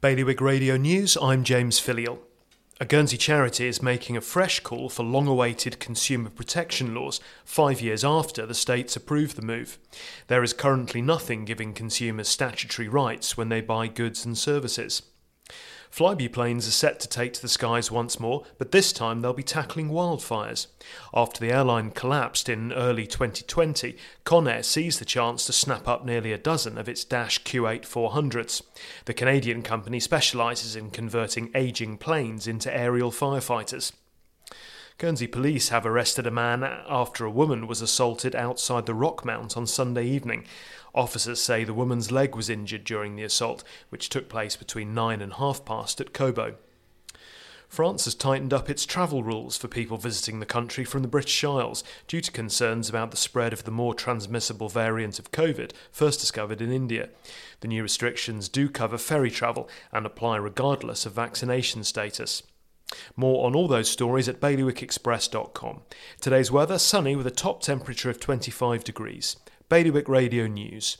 Bailiwick Radio News, I'm James Filial. A Guernsey charity is making a fresh call for long awaited consumer protection laws five years after the states approved the move. There is currently nothing giving consumers statutory rights when they buy goods and services. Flybe planes are set to take to the skies once more, but this time they'll be tackling wildfires. After the airline collapsed in early 2020, Conair seized the chance to snap up nearly a dozen of its Dash Q8 400s. The Canadian company specialises in converting ageing planes into aerial firefighters. Guernsey police have arrested a man after a woman was assaulted outside the Rockmount on Sunday evening. Officers say the woman's leg was injured during the assault, which took place between nine and half past at Cobo. France has tightened up its travel rules for people visiting the country from the British Isles due to concerns about the spread of the more transmissible variant of COVID first discovered in India. The new restrictions do cover ferry travel and apply regardless of vaccination status. More on all those stories at bailiwickexpress.com. Today's weather sunny with a top temperature of 25 degrees. Bailiwick Radio News.